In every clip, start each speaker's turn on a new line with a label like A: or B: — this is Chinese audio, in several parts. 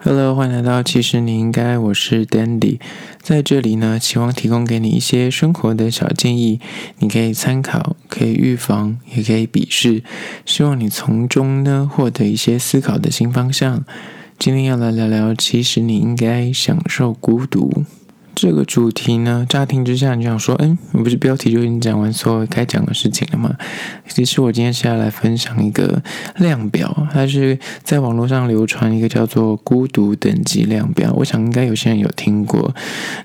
A: Hello，欢迎来到其实你应该，我是 Dandy，在这里呢，希望提供给你一些生活的小建议，你可以参考，可以预防，也可以鄙视，希望你从中呢获得一些思考的新方向。今天要来聊聊，其实你应该享受孤独。这个主题呢，乍听之下你就想说，嗯，你不是标题就已经讲完所有该讲的事情了吗？其实我今天是要来分享一个量表，它是在网络上流传一个叫做“孤独等级量表”。我想应该有些人有听过，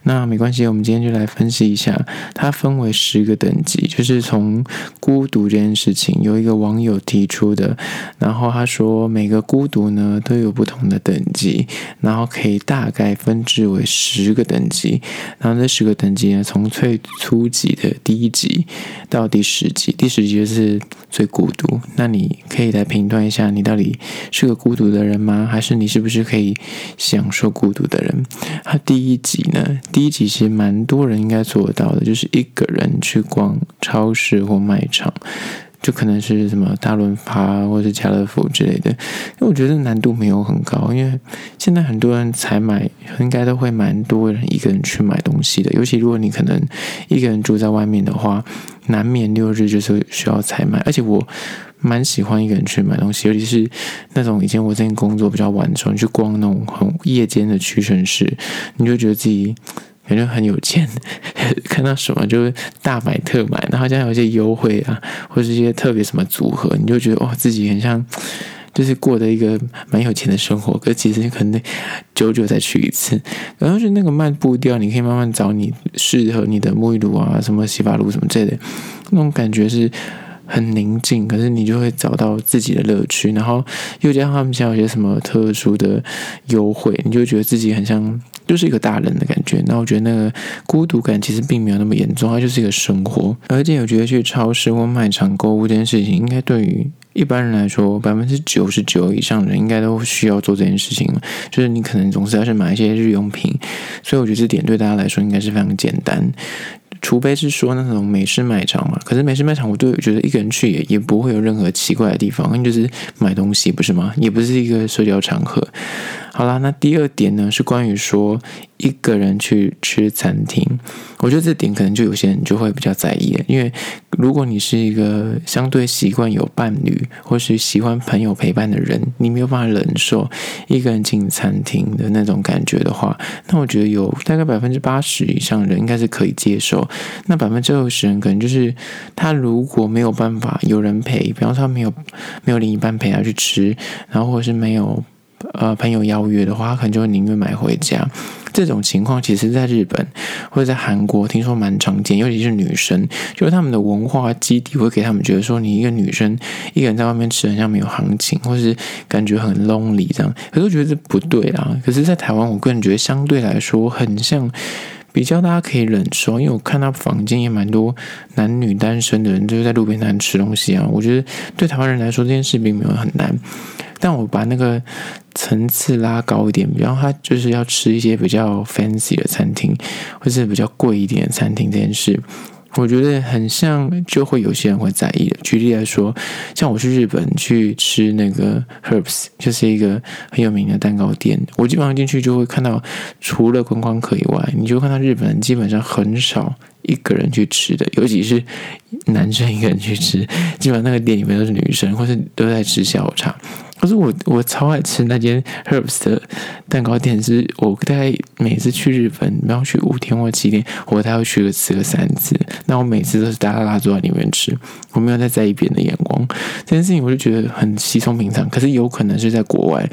A: 那没关系，我们今天就来分析一下。它分为十个等级，就是从孤独这件事情，有一个网友提出的，然后他说每个孤独呢都有不同的等级，然后可以大概分支为十个等级。然后这十个等级呢，从最初级的第一级到第十级，第十级就是最孤独。那你可以来评断一下，你到底是个孤独的人吗？还是你是不是可以享受孤独的人？它第一级呢，第一级其实蛮多人应该做得到的，就是一个人去逛超市或卖场。就可能是什么大润发或者家乐福之类的，因为我觉得难度没有很高，因为现在很多人采买应该都会蛮多人一个人去买东西的，尤其如果你可能一个人住在外面的话，难免六日就是需要采买，而且我蛮喜欢一个人去买东西，尤其是那种以前我之前工作比较晚的时候，你去逛那种很夜间的屈臣氏，你就觉得自己。感觉很有钱，看到什么就大买特买，然后好像有一些优惠啊，或是一些特别什么组合，你就觉得哇，自己很像就是过的一个蛮有钱的生活。可其实你可能久久再去一次，然后是那个慢步调，你可以慢慢找你适合你的沐浴露啊，什么洗发露什么之类的，那种感觉是很宁静。可是你就会找到自己的乐趣，然后又加上他们家有些什么特殊的优惠，你就觉得自己很像。就是一个大人的感觉，那我觉得那个孤独感其实并没有那么严重，它就是一个生活。而且我觉得去超市或卖场购物这件事情，应该对于一般人来说，百分之九十九以上的人应该都需要做这件事情。就是你可能总是要去买一些日用品，所以我觉得这点对大家来说应该是非常简单。除非是说那种美式卖场嘛，可是美式卖场我都觉得一个人去也也不会有任何奇怪的地方，那就是买东西不是吗？也不是一个社交场合。好啦，那第二点呢，是关于说一个人去吃餐厅，我觉得这点可能就有些人就会比较在意，因为如果你是一个相对习惯有伴侣或是喜欢朋友陪伴的人，你没有办法忍受一个人进餐厅的那种感觉的话，那我觉得有大概百分之八十以上的人应该是可以接受，那百分之二十人可能就是他如果没有办法有人陪，比方说他没有没有另一半陪他去吃，然后或者是没有。呃，朋友邀约的话，他可能就会宁愿买回家。这种情况其实在日本或者在韩国听说蛮常见，尤其是女生，就是他们的文化基底会给他们觉得说，你一个女生一个人在外面吃，很像没有行情，或是感觉很 lonely 这样。可是我觉得这不对啊。可是，在台湾，我个人觉得相对来说很像，比较大家可以忍受，因为我看他房间也蛮多男女单身的人，就是在路边摊吃东西啊。我觉得对台湾人来说，这件事并没有很难。但我把那个层次拉高一点，比方他就是要吃一些比较 fancy 的餐厅，或是比较贵一点的餐厅这件事，我觉得很像，就会有些人会在意的。举例来说，像我去日本去吃那个 Herbs，就是一个很有名的蛋糕店，我基本上进去就会看到，除了观光客以外，你就看到日本人基本上很少一个人去吃的，尤其是男生一个人去吃，基本上那个店里面都是女生，或是都在吃下午茶。可是我我超爱吃那间 Herbs 的蛋糕店，是我大概每次去日本，然后去五天或七天，我大概会去个吃个三次。那我每次都是大拉拉坐在里面吃，我没有在在意别人的眼光。这件事情我就觉得很稀松平常。可是有可能是在国外。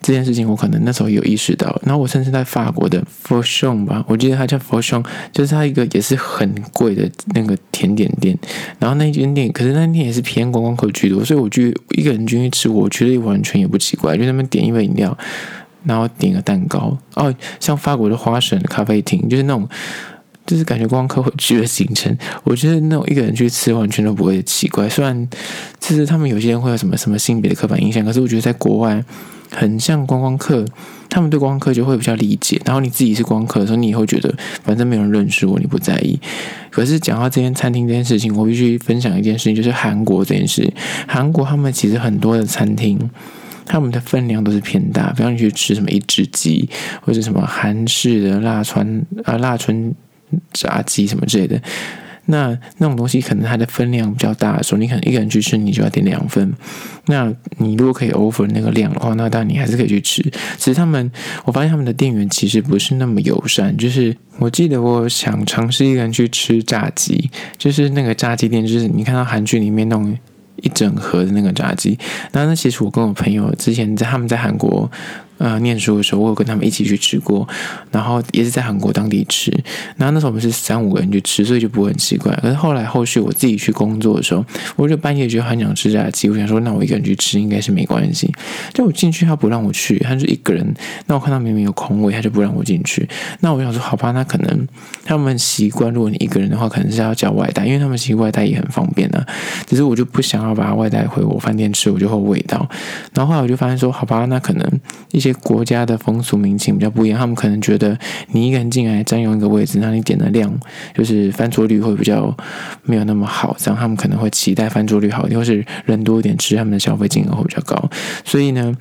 A: 这件事情我可能那时候有意识到，然后我甚至在法国的 Fauchon 吧，我记得它叫 Fauchon，就是它一个也是很贵的那个甜点店。然后那间店，可是那间店也是偏观光客居多，所以我就一个人进去吃，我觉得完全也不奇怪，就那边点一杯饮料，然后点个蛋糕。哦，像法国的花神咖啡厅，就是那种，就是感觉观光客会去的行程，我觉得那种一个人去吃完全都不会奇怪。虽然就是他们有些人会有什么什么性别的刻板印象，可是我觉得在国外。很像观光客，他们对观光客就会比较理解。然后你自己是观光客的时候，你也会觉得反正没有人认识我，你不在意。可是讲到这间餐厅这件事情，我必须分享一件事情，就是韩国这件事。韩国他们其实很多的餐厅，他们的分量都是偏大，比方你去吃什么一只鸡，或者什么韩式的辣川啊辣春炸鸡什么之类的。那那种东西可能它的分量比较大的时候，你可能一个人去吃，你就要点两份。那你如果可以 offer 那个量的话，那当然你还是可以去吃。只是他们，我发现他们的店员其实不是那么友善。就是我记得我想尝试一个人去吃炸鸡，就是那个炸鸡店，就是你看到韩剧里面那种一整盒的那个炸鸡。那那其实我跟我朋友之前在他们在韩国。呃，念书的时候，我有跟他们一起去吃过，然后也是在韩国当地吃。然后那时候我们是三五个人去吃，所以就不会很奇怪。可是后来后续我自己去工作的时候，我就半夜就很想吃炸鸡，我想说，那我一个人去吃应该是没关系。就我进去，他不让我去，他就一个人。那我看到明明有空位，他就不让我进去。那我想说，好吧，那可能他们习惯，如果你一个人的话，可能是要叫外带，因为他们其实外带也很方便啊。只是我就不想要把外带回我饭店吃，我就会味道。然后后来我就发现说，好吧，那可能一些。国家的风俗民情比较不一样，他们可能觉得你一个人进来占用一个位置，那你点的量就是翻桌率会比较没有那么好，这样他们可能会期待翻桌率好一点，或是人多一点吃，他们的消费金额会比较高。所以呢，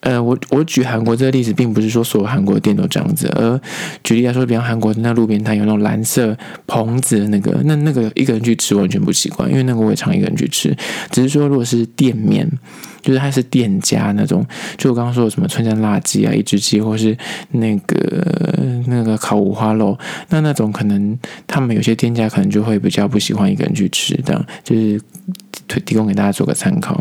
A: 呃，我我举韩国这个例子，并不是说所有韩国的店都这样子，而举例来说，比方韩国那路边摊有那种蓝色棚子的那个，那那个一个人去吃完全不习惯，因为那个我也常一个人去吃，只是说如果是店面。就是他是店家那种，就我刚刚说的什么春江辣鸡啊、一只鸡，或是那个那个烤五花肉，那那种可能他们有些店家可能就会比较不喜欢一个人去吃的，就是提供给大家做个参考。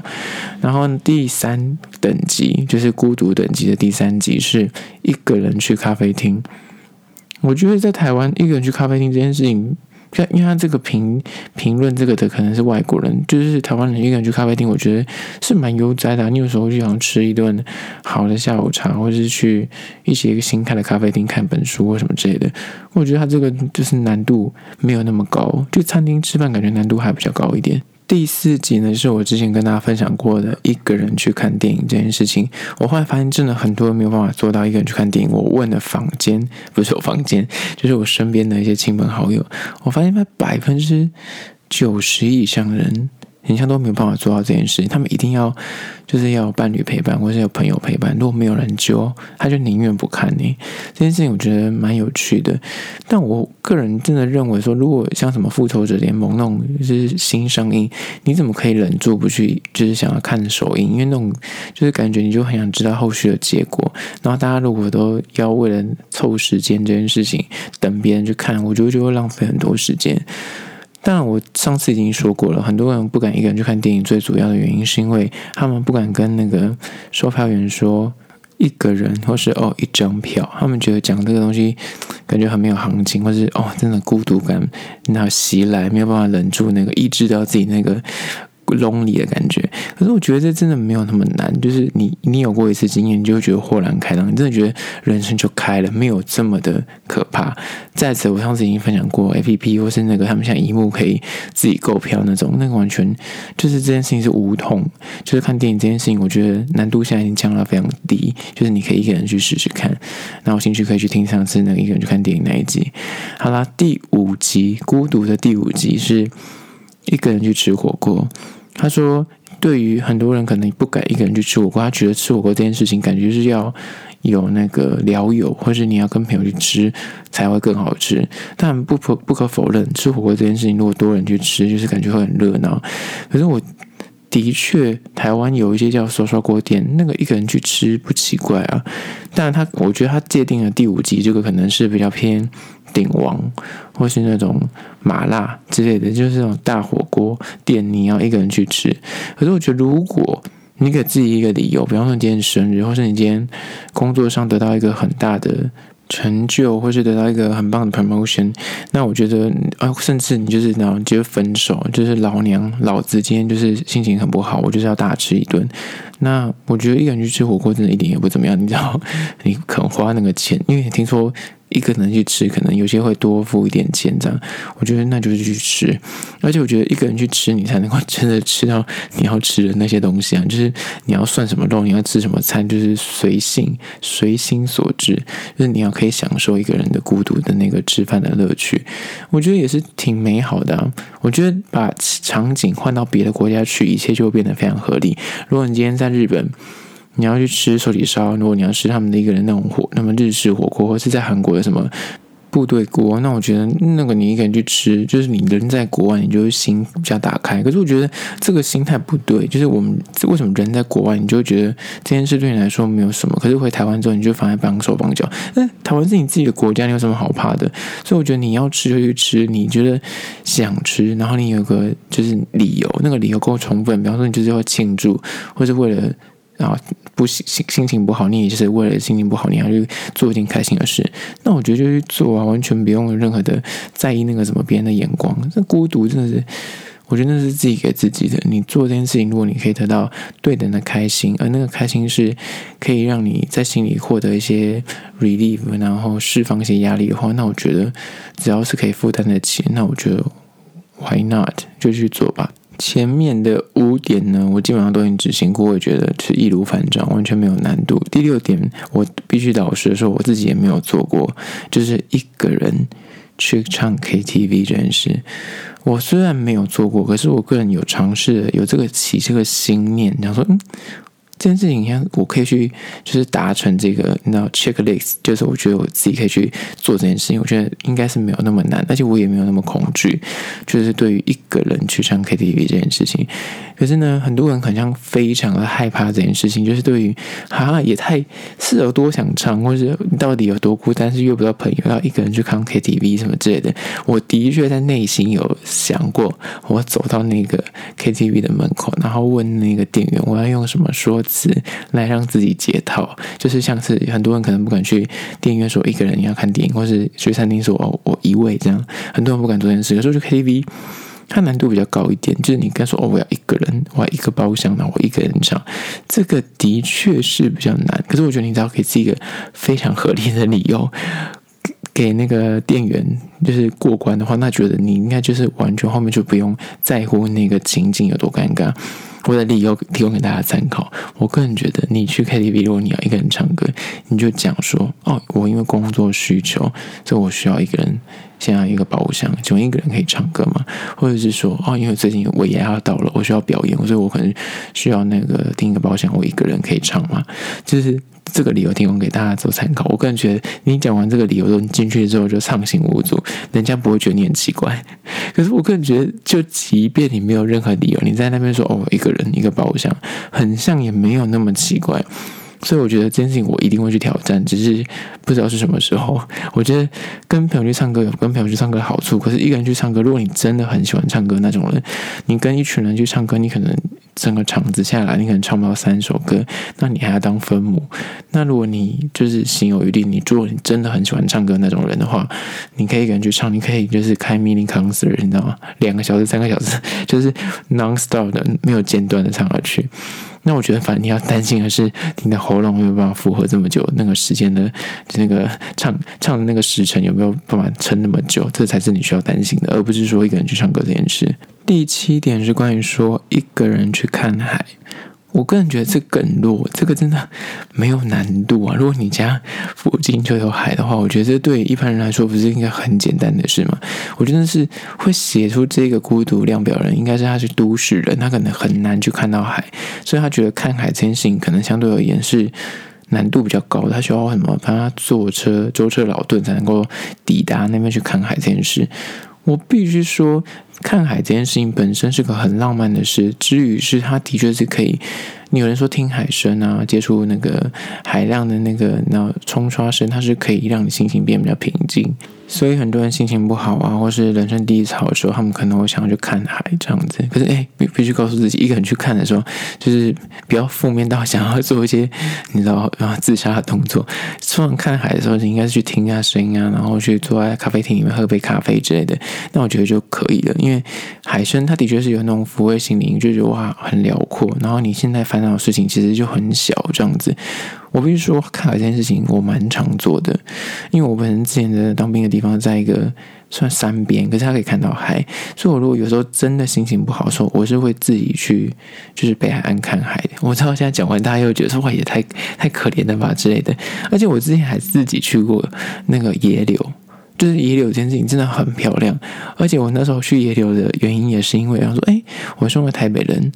A: 然后第三等级就是孤独等级的第三级是一个人去咖啡厅。我觉得在台湾一个人去咖啡厅这件事情。因为他这个评评论这个的可能是外国人，就是台湾人一个人去咖啡厅，我觉得是蛮悠哉的。你有时候就想吃一顿好的下午茶，或者是去一些一个新开的咖啡厅看本书或什么之类的，我觉得他这个就是难度没有那么高，就餐厅吃饭感觉难度还比较高一点。第四集呢，是我之前跟大家分享过的一个人去看电影这件事情。我后来发现，真的很多人没有办法做到一个人去看电影。我问了房间，不是我房间，就是我身边的一些亲朋好友，我发现百分之九十以上人。好像都没有办法做到这件事情，他们一定要就是要伴侣陪伴，或是有朋友陪伴。如果没有人揪，他就宁愿不看你。这件事情我觉得蛮有趣的，但我个人真的认为说，如果像什么复仇者联盟那种就是新上映，你怎么可以忍住不去，就是想要看首映？因为那种就是感觉你就很想知道后续的结果。然后大家如果都要为了凑时间这件事情等别人去看，我觉得就会浪费很多时间。但我上次已经说过了，很多人不敢一个人去看电影，最主要的原因是因为他们不敢跟那个售票员说一个人，或是哦一张票，他们觉得讲这个东西感觉很没有行情，或是哦真的孤独感那袭来，没有办法忍住那个抑制掉自己那个。Lonely 的感觉，可是我觉得这真的没有那么难。就是你，你有过一次经验，你就会觉得豁然开朗，你真的觉得人生就开了，没有这么的可怕。在此，我上次已经分享过 APP 或是那个他们现在萤幕可以自己购票那种，那个完全就是这件事情是无痛。就是看电影这件事情，我觉得难度现在已经降到非常低，就是你可以一个人去试试看。那我兴趣可以去听上次那个一个人去看电影那一集。好啦，第五集孤独的第五集是一个人去吃火锅。他说：“对于很多人，可能不敢一个人去吃火锅，他觉得吃火锅这件事情，感觉是要有那个聊友，或是你要跟朋友去吃才会更好吃。但不可不可否认，吃火锅这件事情，如果多人去吃，就是感觉会很热闹。可是我的确，台湾有一些叫涮涮锅店，那个一个人去吃不奇怪啊。但他，我觉得他界定了第五集，这个可能是比较偏。”鼎王，或是那种麻辣之类的，就是那种大火锅店，你要一个人去吃。可是我觉得，如果你给自己一个理由，比方说你今天生日，或是你今天工作上得到一个很大的成就，或是得到一个很棒的 promotion，那我觉得啊，甚至你就是那种就是分手，就是老娘老子今天就是心情很不好，我就是要大吃一顿。那我觉得一个人去吃火锅，真的一点也不怎么样。你知道，你肯花那个钱，因为你听说。一个人去吃，可能有些会多付一点钱，这样我觉得那就是去吃。而且我觉得一个人去吃，你才能够真的吃到你要吃的那些东西啊。就是你要涮什么肉，你要吃什么餐，就是随性、随心所至。就是你要可以享受一个人的孤独的那个吃饭的乐趣，我觉得也是挺美好的啊。我觉得把场景换到别的国家去，一切就会变得非常合理。如果你今天在在日本。你要去吃寿喜烧，如果你要吃他们的一个人那种火，那么日式火锅，或是在韩国的什么。部队锅，那我觉得那个你一个人去吃，就是你人在国外，你就会心比较打开。可是我觉得这个心态不对，就是我们为什么人在国外，你就会觉得这件事对你来说没有什么，可是回台湾之后，你就反而绑手绑脚。那台湾是你自己的国家，你有什么好怕的？所以我觉得你要吃就去吃，你觉得想吃，然后你有个就是理由，那个理由够充分，比方说你就是要庆祝，或是为了。啊，不心心心情不好，你也就是为了心情不好，你要去做一件开心的事。那我觉得就去做啊，完全不用任何的在意那个什么别人的眼光。这孤独真的是，我觉得那是自己给自己的。你做这件事情，如果你可以得到对等的开心，而那个开心是可以让你在心里获得一些 relief，然后释放一些压力的话，那我觉得只要是可以负担得起，那我觉得 why not 就去做吧。前面的五点呢，我基本上都已经执行过，我也觉得是易如反掌，完全没有难度。第六点，我必须老实说，我自己也没有做过，就是一个人去唱 KTV 这件事。我虽然没有做过，可是我个人有尝试，有这个起这个心念，想说，嗯。这件事情，你看，我可以去，就是达成这个，你知道，checklist，就是我觉得我自己可以去做这件事情。我觉得应该是没有那么难，而且我也没有那么恐惧。就是对于一个人去唱 KTV 这件事情，可是呢，很多人好像非常的害怕这件事情。就是对于啊，也太是有多想唱，或是到底有多孤单，是约不到朋友，要一个人去唱 KTV 什么之类的。我的确在内心有想过，我走到那个 KTV 的门口，然后问那个店员，我要用什么说词来让自己解套，就是像是很多人可能不敢去电影院说一个人要看电影，或是去餐厅说哦我一位这样，很多人不敢做这件事。有时候去 KTV，它难度比较高一点，就是你跟说哦我要一个人，我要一个包厢，那我一个人唱，这个的确是比较难。可是我觉得你只要给自己一个非常合理的理由，给那个店员就是过关的话，那觉得你应该就是完全后面就不用在乎那个情景有多尴尬。我的理由提供给大家参考。我个人觉得，你去 KTV，如果你要一个人唱歌，你就讲说：“哦，我因为工作需求，所以我需要一个人，先要一个包厢，请问一个人可以唱歌吗？”或者是说：“哦，因为最近尾牙要到了，我需要表演，所以我可能需要那个订一个包厢，我一个人可以唱吗？”就是。这个理由提供给大家做参考。我个人觉得，你讲完这个理由，你进去之后就畅行无阻，人家不会觉得你很奇怪。可是我个人觉得，就即便你没有任何理由，你在那边说“哦，一个人一个包厢”，很像也没有那么奇怪。所以我觉得这件事情我一定会去挑战，只是不知道是什么时候。我觉得跟朋友去唱歌有跟朋友去唱歌的好处，可是一个人去唱歌，如果你真的很喜欢唱歌那种人，你跟一群人去唱歌，你可能。整个场子下来，你可能唱不到三首歌，那你还要当分母。那如果你就是心有余力，你如果你真的很喜欢唱歌那种人的话，你可以一个人去唱，你可以就是开 mini concert，你知道吗？两个小时、三个小时，就是 non stop 的，没有间断的唱下去。那我觉得，反正你要担心的是，你的喉咙没有办法负荷这么久那个时间的，那个唱唱的那个时辰有没有办法撑那么久，这才是你需要担心的，而不是说一个人去唱歌这件事。第七点是关于说一个人去看海。我个人觉得这更弱，这个真的没有难度啊！如果你家附近就有海的话，我觉得这对一般人来说不是应该很简单的事吗？我觉得是会写出这个孤独量表人，应该是他是都市人，他可能很难去看到海，所以他觉得看海这件事情可能相对而言是难度比较高。他需要什么？帮他坐车舟车劳顿才能够抵达那边去看海这件事。我必须说。看海这件事情本身是个很浪漫的事，至于是它的确是可以。你有人说听海声啊，接触那个海浪的那个那冲刷声，它是可以让你心情变比较平静。所以很多人心情不好啊，或是人生低潮的时候，他们可能会想要去看海这样子。可是哎，必必须告诉自己，一个人去看的时候，就是比较负面到 想要做一些你知道啊自杀的动作。突然看海的时候，你应该是去听一下声音啊，然后去坐在咖啡厅里面喝杯咖啡之类的。那我觉得就可以了，因为海声它的确是有那种抚慰心灵，就觉得哇很辽阔。然后你现在烦恼的事情其实就很小这样子。我必须说，看海这件事情我蛮常做的，因为我本身之前的当兵的地方在一个算山边，可是他可以看到海，所以我如果有时候真的心情不好的时候，我是会自己去就是北海岸看海的。我知道现在讲完，大家又觉得说哇也太太可怜了吧之类的，而且我之前还自己去过那个野柳，就是野柳这件事情真的很漂亮，而且我那时候去野柳的原因也是因为，然后说哎，我身为台北人。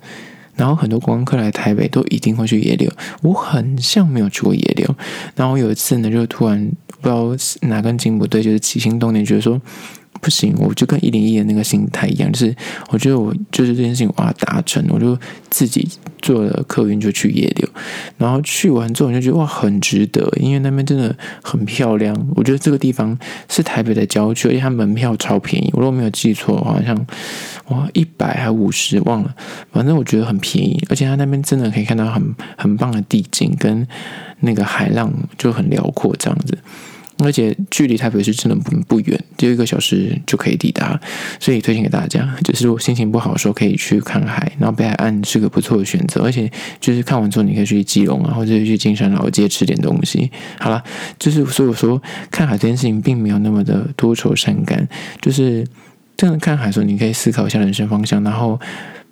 A: 然后很多观光客来台北都一定会去野柳，我很像没有去过野柳。然后有一次呢，就突然不知道哪根筋不对，就是起心动念，觉得说。不行，我就跟一零一的那个心态一样，就是我觉得我就是这件事情我要达成，我就自己坐了客运就去野柳，然后去完之后我就觉得哇很值得，因为那边真的很漂亮。我觉得这个地方是台北的郊区，而且它门票超便宜，我如果没有记错的话，好像哇一百还五十忘了，反正我觉得很便宜，而且它那边真的可以看到很很棒的地景跟那个海浪就很辽阔这样子。而且距离台北市真的不不远，就一个小时就可以抵达，所以推荐给大家。就是我心情不好的时候可以去看海，然后北海岸是个不错的选择。而且就是看完之后，你可以去基隆啊，或者去金山老街吃点东西。好了，就是所以我说看海这件事情并没有那么的多愁善感，就是真的看海的时候，你可以思考一下人生方向，然后。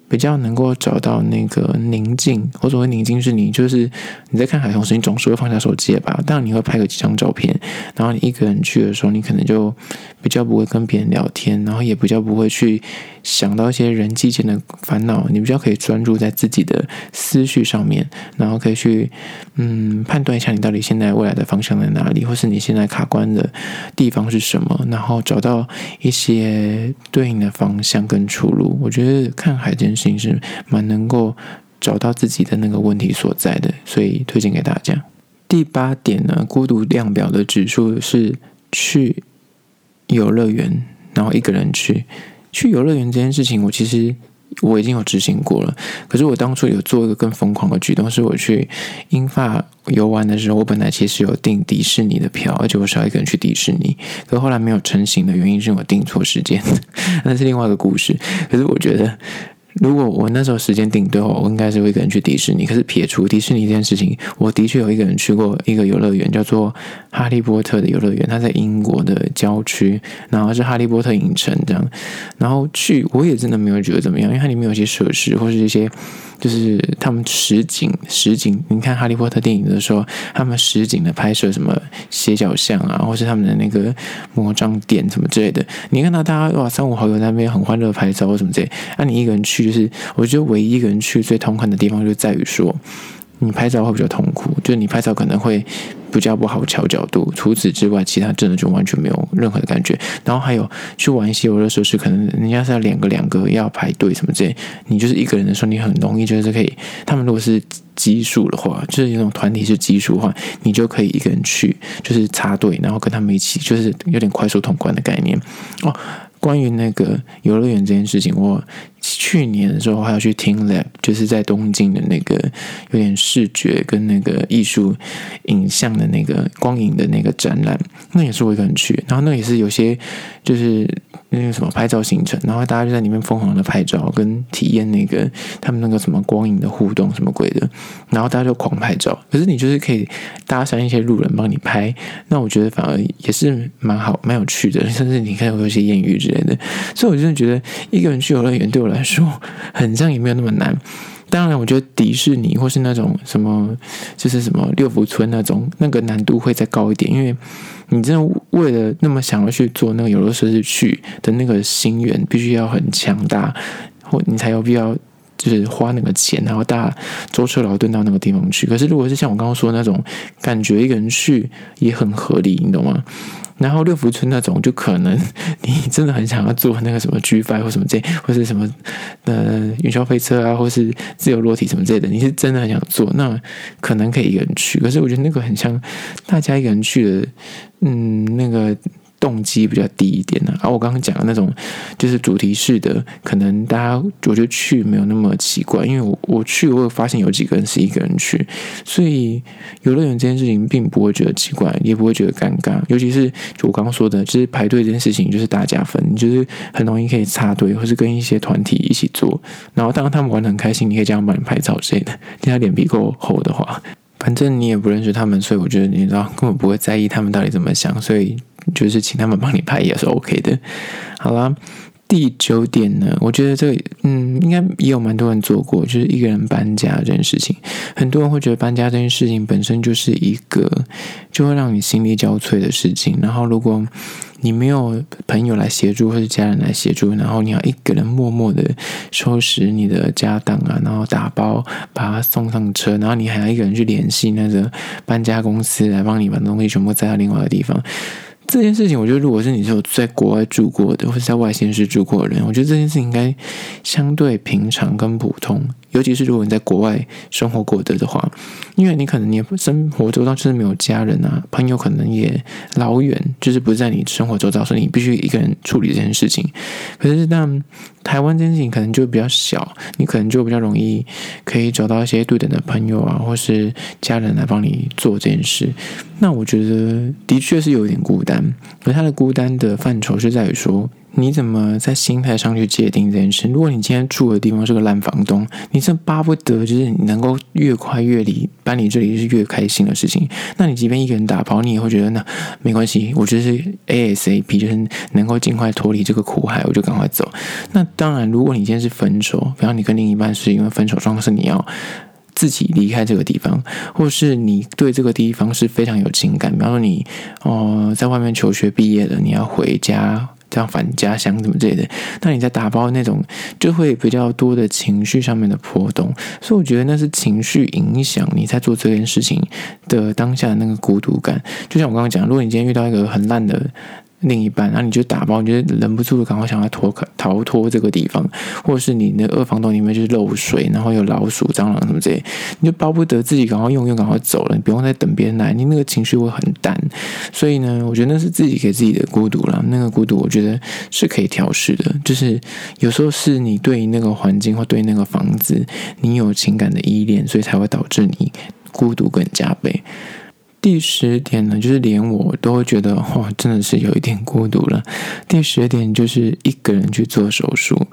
A: 比较能够找到那个宁静，我所谓宁静是你就是你在看海同时，你总是会放下手机吧？但你会拍个几张照片，然后你一个人去的时候，你可能就比较不会跟别人聊天，然后也比较不会去想到一些人际间的烦恼，你比较可以专注在自己的思绪上面，然后可以去嗯判断一下你到底现在未来的方向在哪里，或是你现在卡关的地方是什么，然后找到一些对应的方向跟出路。我觉得看海这件事情是蛮能够找到自己的那个问题所在的，所以推荐给大家。第八点呢，孤独量表的指数是去游乐园，然后一个人去。去游乐园这件事情，我其实我已经有执行过了。可是我当初有做一个更疯狂的举动，是我去英法游玩的时候，我本来其实有订迪士尼的票，而且我是要一个人去迪士尼。可后来没有成型的原因是我订错时间，那是另外一个故事。可是我觉得。如果我那时候时间定对的话，我应该是会一个人去迪士尼。可是撇除迪士尼这件事情，我的确有一个人去过一个游乐园，叫做哈利波特的游乐园。它在英国的郊区，然后是哈利波特影城这样。然后去我也真的没有觉得怎么样，因为它里面有些设施或是一些。就是他们实景实景，你看《哈利波特》电影的时候，他们实景的拍摄什么斜角巷啊，或是他们的那个魔杖店什么之类的，你看到大家哇三五好友那边很欢乐拍照或什么之类，那、你一个人去，就是我觉得唯一一个人去最痛恨的地方就在于说。你拍照会比较痛苦，就是你拍照可能会比较不好调角度。除此之外，其他真的就完全没有任何的感觉。然后还有去玩一些游乐设施，可能人家是要两个两个要排队什么之类，你就是一个人的时候，你很容易就是可以。他们如果是基数的话，就是那种团体是基数的话，你就可以一个人去，就是插队，然后跟他们一起，就是有点快速通关的概念哦。关于那个游乐园这件事情，我去年的时候还要去听 Lab，就是在东京的那个有点视觉跟那个艺术影像的那个光影的那个展览，那也是我一个人去，然后那也是有些就是。那个什么拍照行程，然后大家就在里面疯狂的拍照，跟体验那个他们那个什么光影的互动什么鬼的，然后大家就狂拍照。可是你就是可以搭讪一些路人帮你拍，那我觉得反而也是蛮好、蛮有趣的，甚至你看有些艳遇之类的。所以我真的觉得一个人去游乐园对我来说，很像也没有那么难。当然，我觉得迪士尼或是那种什么，就是什么六福村那种，那个难度会再高一点，因为你真的为了那么想要去做那个游乐设施去的那个心愿，必须要很强大，或你才有必要就是花那个钱，然后大家舟车劳顿到那个地方去。可是如果是像我刚刚说的那种感觉，一个人去也很合理，你懂吗？然后六福村那种，就可能你真的很想要坐那个什么 G5 或什么这，或是什么呃云霄飞车啊，或是自由落体什么之类的，你是真的很想坐，那可能可以一个人去。可是我觉得那个很像大家一个人去的，嗯，那个。动机比较低一点呢，而、我刚刚讲的那种就是主题式的，可能大家我觉得去没有那么奇怪，因为我我去我有发现有几个人是一个人去，所以游乐园这件事情并不会觉得奇怪，也不会觉得尴尬，尤其是就我刚刚说的，就是排队这件事情就是大家分，就是很容易可以插队，或是跟一些团体一起做，然后当他们玩得很开心，你可以这样帮你拍照之类的，你要脸皮够厚的话，反正你也不认识他们，所以我觉得你知道根本不会在意他们到底怎么想，所以。就是请他们帮你拍也是 OK 的。好啦，第九点呢，我觉得这个嗯，应该也有蛮多人做过，就是一个人搬家这件事情。很多人会觉得搬家这件事情本身就是一个就会让你心力交瘁的事情。然后如果你没有朋友来协助或者家人来协助，然后你要一个人默默的收拾你的家当啊，然后打包把它送上车，然后你还要一个人去联系那个搬家公司来帮你把东西全部载到另外一个地方。这件事情，我觉得如果是你是有在国外住过的，或者在外县市住过的人，我觉得这件事情应该相对平常跟普通。尤其是如果你在国外生活过的的话，因为你可能你生活周遭就是没有家人啊，朋友可能也老远，就是不在你生活周遭，所以你必须一个人处理这件事情。可是但台湾这件事情可能就比较小，你可能就比较容易可以找到一些对等的朋友啊，或是家人来帮你做这件事。那我觉得的确是有一点孤单，而他的孤单的范畴是在于说，你怎么在心态上去界定这件事？如果你今天住的地方是个烂房东，你这巴不得就是你能够越快越离搬离这里是越开心的事情。那你即便一个人打包，你也会觉得那没关系，我觉得是 ASAP，就是能够尽快脱离这个苦海，我就赶快走。那当然，如果你今天是分手，比方你跟另一半是因为分手状况是你要。自己离开这个地方，或是你对这个地方是非常有情感，比方说你哦、在外面求学毕业了，你要回家，这样返家乡什么之类的，那你在打包那种就会比较多的情绪上面的波动，所以我觉得那是情绪影响你在做这件事情的当下那个孤独感。就像我刚刚讲，如果你今天遇到一个很烂的。另一半，然后你就打包，你就忍不住赶快想要脱逃脱这个地方，或者是你的二房东里面就是漏水，然后有老鼠、蟑螂什么之类，你就巴不得自己赶快用用，赶快走了，你不用再等别人来，你那个情绪会很淡。所以呢，我觉得那是自己给自己的孤独了。那个孤独，我觉得是可以调试的，就是有时候是你对那个环境或对那个房子，你有情感的依恋，所以才会导致你孤独更加倍。第十点呢，就是连我都觉得，哇，真的是有一点孤独了。第十点就是一个人去做手术。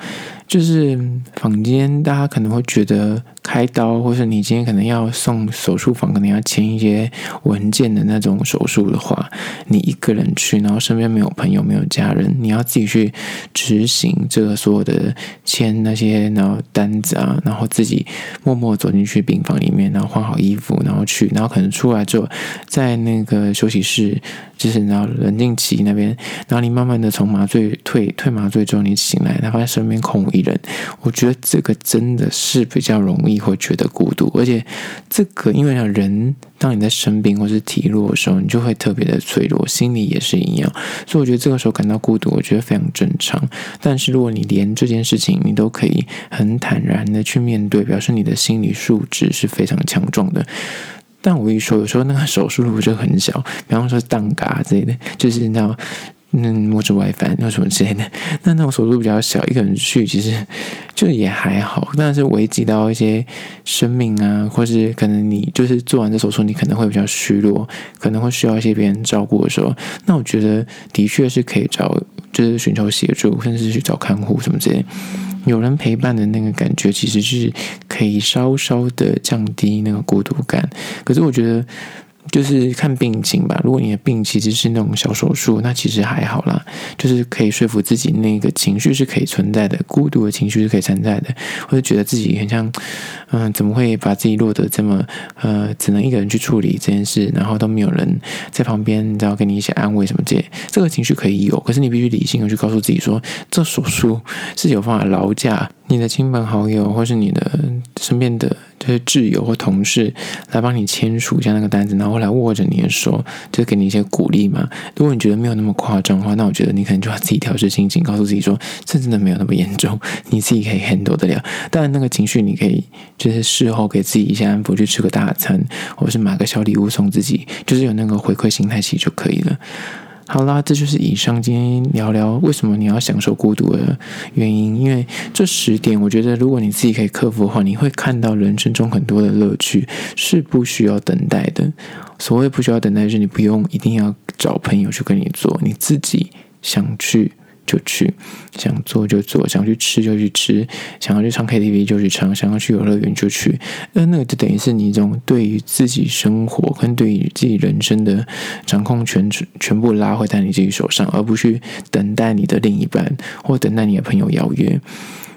A: 就是房间，大家可能会觉得开刀，或是你今天可能要送手术房，可能要签一些文件的那种手术的话，你一个人去，然后身边没有朋友、没有家人，你要自己去执行这个所有的签那些然后单子啊，然后自己默默走进去病房里面，然后换好衣服，然后去，然后可能出来之后，在那个休息室，就是然后冷静期那边，然后你慢慢的从麻醉退退麻醉之后，你醒来，然后发现身边空无一人，我觉得这个真的是比较容易你会觉得孤独，而且这个因为人当你在生病或是体弱的时候，你就会特别的脆弱，心里也是一样，所以我觉得这个时候感到孤独，我觉得非常正常。但是如果你连这件事情你都可以很坦然的去面对，表示你的心理素质是非常强壮的。但我一说，有时候那个手术如果就很小，比方说蛋嘎之类的，就是你知道。嗯，摸着 WiFi 那什么之类的，那那种手术比较小，一个人去其实就也还好。但是危及到一些生命啊，或是可能你就是做完这手术，你可能会比较虚弱，可能会需要一些别人照顾的时候，那我觉得的确是可以找，就是寻求协助，甚至去找看护什么之类，有人陪伴的那个感觉，其实是可以稍稍的降低那个孤独感。可是我觉得。就是看病情吧。如果你的病其实是那种小手术，那其实还好啦。就是可以说服自己，那个情绪是可以存在的，孤独的情绪是可以存在的，或者觉得自己很像，嗯、怎么会把自己落得这么，呃，只能一个人去处理这件事，然后都没有人在旁边，你知道给你一些安慰什么这些，这个情绪可以有，可是你必须理性的去告诉自己说，这手术是有办法劳驾你的亲朋好友，或是你的身边的。就是挚友或同事来帮你签署一下那个单子，然后来握着你的手，就给你一些鼓励嘛。如果你觉得没有那么夸张的话，那我觉得你可能就要自己调试心情，告诉自己说，这真的没有那么严重，你自己可以 handle 得了。当然，那个情绪你可以就是事后给自己一些安抚，去吃个大餐，或是买个小礼物送自己，就是有那个回馈心态其实就可以了。好啦，这就是以上今天聊聊为什么你要享受孤独的原因。因为这十点，我觉得如果你自己可以克服的话，你会看到人生中很多的乐趣是不需要等待的。所谓不需要等待，是你不用一定要找朋友去跟你做，你自己想去。就去，想做就做，想去吃就去吃，想要去唱 KTV 就去唱，想要去游乐园就去。那那个就等于是你一种对于自己生活跟对于自己人生的掌控权全部拉回在你自己手上，而不去等待你的另一半或等待你的朋友邀约。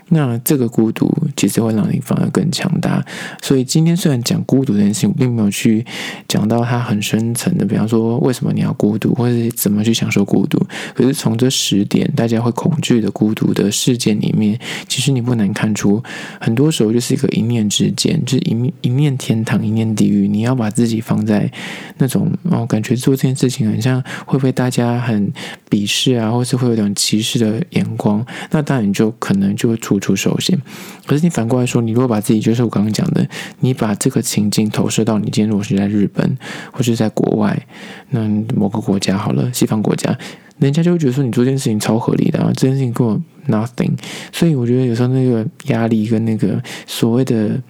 A: 那这个孤独其实会让你反而更强大。所以今天虽然讲孤独这件事情，我并没有去讲到它很深层的，比方说为什么你要孤独，或者是怎么去享受孤独。可是从这十点大家会恐惧的孤独的事件里面，其实你不难看出，很多时候就是一个一念之间，就是一一念天堂，一念地狱。你要把自己放在那种哦，感觉做这件事情很像会被大家很鄙视啊，或是会有点歧视的眼光，那当然你就可能就会出处处受限。可是你反过来说，你如果把自己，就是我刚刚讲的，你把这个情境投射到你今天如果是在日本，或是在国外，那某个国家好了，西方国家，人家就会觉得说你做这件事情超合理的啊，这件事情跟我 nothing。所以我觉得有时候那个压力跟那个所谓的。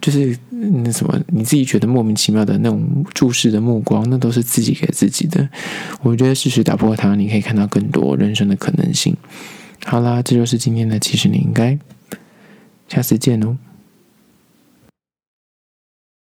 A: 就是那什么，你自己觉得莫名其妙的那种注视的目光，那都是自己给自己的。我觉得适时打破它，你可以看到更多人生的可能性。好啦，这就是今天的，其实你应该下次见哦。